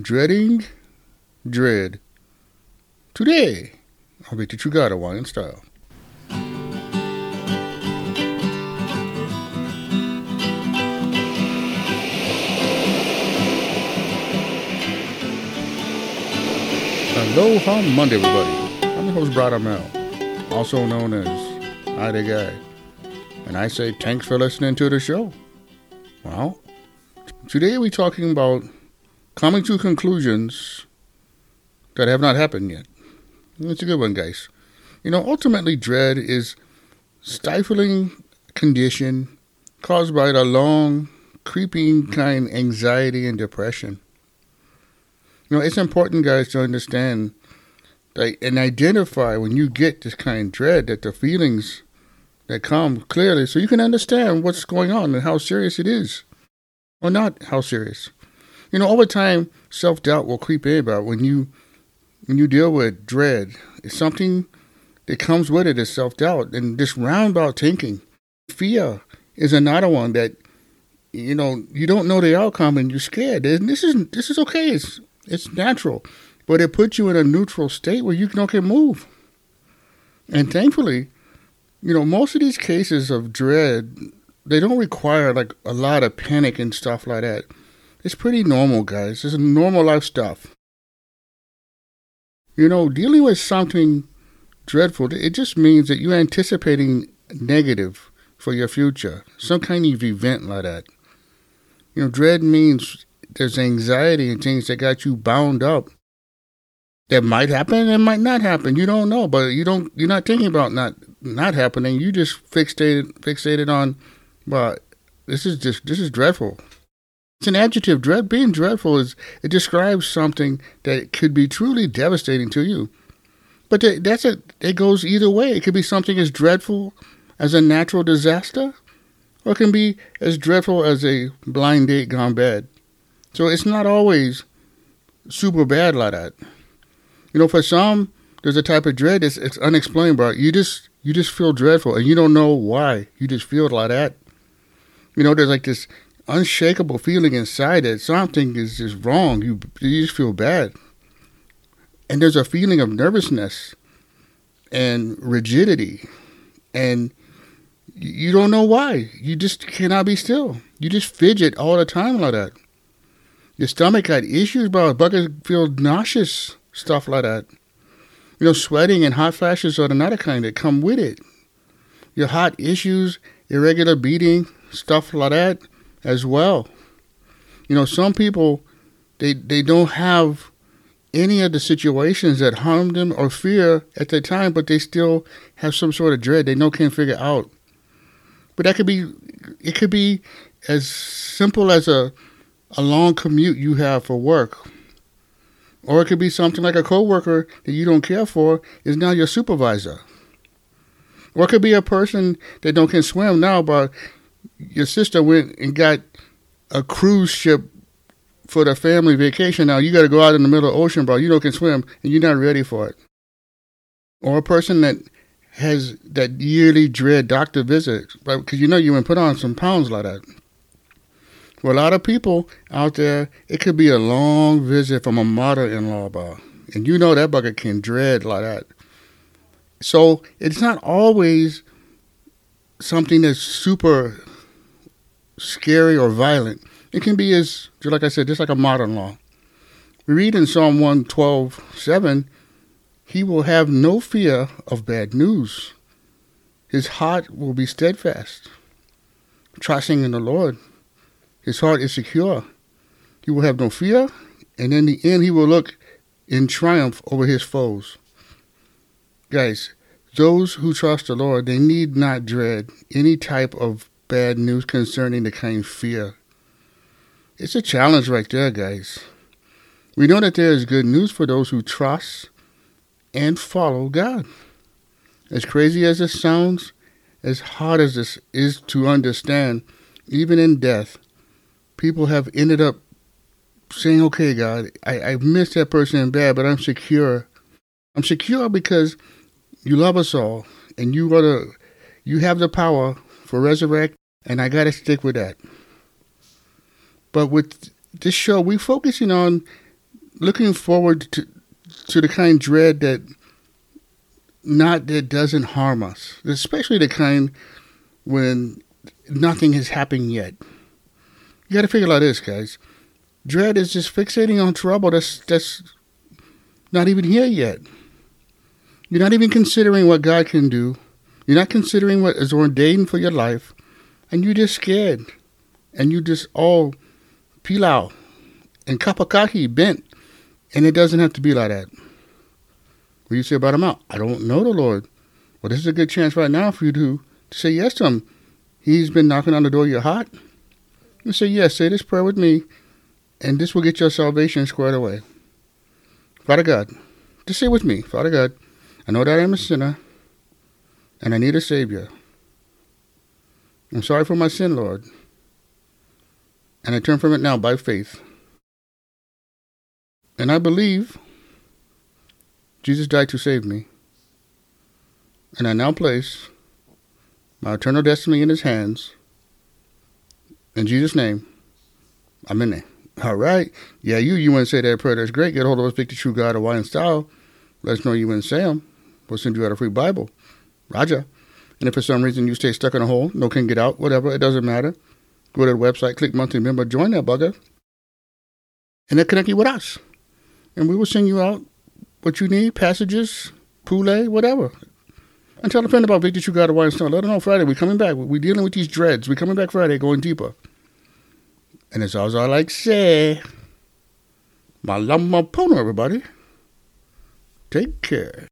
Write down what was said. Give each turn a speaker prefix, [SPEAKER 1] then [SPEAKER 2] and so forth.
[SPEAKER 1] Dreading Dread. Today, I'll be teach you Hawaiian style. Aloha Monday, everybody. I'm your host, Brad Mel, also known as I the Guy. And I say thanks for listening to the show. Well, today we're talking about coming to conclusions that have not happened yet. It's a good one, guys. You know, ultimately, dread is stifling condition caused by the long, creeping kind anxiety and depression. You know, it's important, guys, to understand that and identify when you get this kind of dread that the feelings that come clearly so you can understand what's going on and how serious it is. Or not how serious. You know, over time, self doubt will creep in about when you when you deal with dread. It's something that comes with it is self doubt and this roundabout thinking. Fear is another one that you know you don't know the outcome and you're scared. And this is this is okay. It's it's natural, but it puts you in a neutral state where you can okay move. And thankfully, you know most of these cases of dread they don't require like a lot of panic and stuff like that. It's pretty normal, guys. It's normal life stuff. You know, dealing with something dreadful, it just means that you're anticipating negative for your future, some kind of event like that. You know, dread means there's anxiety and things that got you bound up that might happen and might not happen. You don't know, but you don't. You're not thinking about not not happening. You just fixated fixated on, well, this is just this is dreadful. It's an adjective. Dread being dreadful is it describes something that could be truly devastating to you. But that's it. It goes either way. It could be something as dreadful as a natural disaster, or it can be as dreadful as a blind date gone bad. So it's not always super bad like that. You know, for some, there's a type of dread that's it's unexplainable. You just you just feel dreadful, and you don't know why. You just feel like that. You know, there's like this unshakable feeling inside that something is just wrong. You, you just feel bad. And there's a feeling of nervousness and rigidity. And you don't know why. You just cannot be still. You just fidget all the time like that. Your stomach got issues, bro. Bucket feel nauseous, stuff like that. You know, sweating and hot flashes are another kind that come with it. Your heart issues, irregular beating, stuff like that as well. You know, some people they they don't have any of the situations that harm them or fear at the time, but they still have some sort of dread they know can't figure out. But that could be it could be as simple as a a long commute you have for work. Or it could be something like a coworker that you don't care for is now your supervisor. Or it could be a person that don't can swim now, but your sister went and got a cruise ship for the family vacation. Now you got to go out in the middle of the ocean, bro. You don't can swim, and you're not ready for it. Or a person that has that yearly dread doctor visit, because you know you can put on some pounds like that. For a lot of people out there, it could be a long visit from a mother-in-law, bro. And you know that bucket can dread like that. So it's not always something that's super scary or violent. It can be as, just like I said, just like a modern law. We read in Psalm 112, 7, He will have no fear of bad news. His heart will be steadfast, trusting in the Lord. His heart is secure. He will have no fear, and in the end, he will look in triumph over his foes. Guys, those who trust the Lord, they need not dread any type of bad news concerning the kind fear. It's a challenge right there, guys. We know that there is good news for those who trust and follow God. As crazy as it sounds, as hard as this is to understand, even in death, people have ended up saying, okay, God, I, I missed that person in bad, but I'm secure. I'm secure because you love us all and you are the, you have the power for resurrect and I got to stick with that. But with this show, we're focusing on looking forward to to the kind dread that not that doesn't harm us, especially the kind when nothing has happened yet. You got to figure out this, guys. Dread is just fixating on trouble that's that's not even here yet. You're not even considering what God can do. You're not considering what is ordained for your life, and you're just scared, and you just all pilau and kapakahi bent, and it doesn't have to be like that. What do you say about him out? I don't know the Lord. Well, this is a good chance right now for you to, say yes to him. He's been knocking on the door of your heart. You say yes, say this prayer with me, and this will get your salvation squared away. Father God, just say with me, Father God, I know that I am a sinner, and I need a Savior. I'm sorry for my sin, Lord, and I turn from it now by faith. And I believe Jesus died to save me. And I now place my eternal destiny in his hands. In Jesus' name, I'm in there. All right. Yeah, you you want to say that prayer. That's great. Get hold of us, Victor True God Wine Style. Let us know you to say them. We'll send you out a free Bible. Roger. And if for some reason you stay stuck in a hole, no can get out, whatever, it doesn't matter. Go to the website, click monthly member, join that bugger, and then connect you with us and we will send you out what you need, passages, poulet, whatever. And tell a friend about Victor True God of Wine. Let them know Friday we're coming back. We're dealing with these dreads. We're coming back Friday, going deeper. And as always, I like say, Malama Pono, everybody. Take care.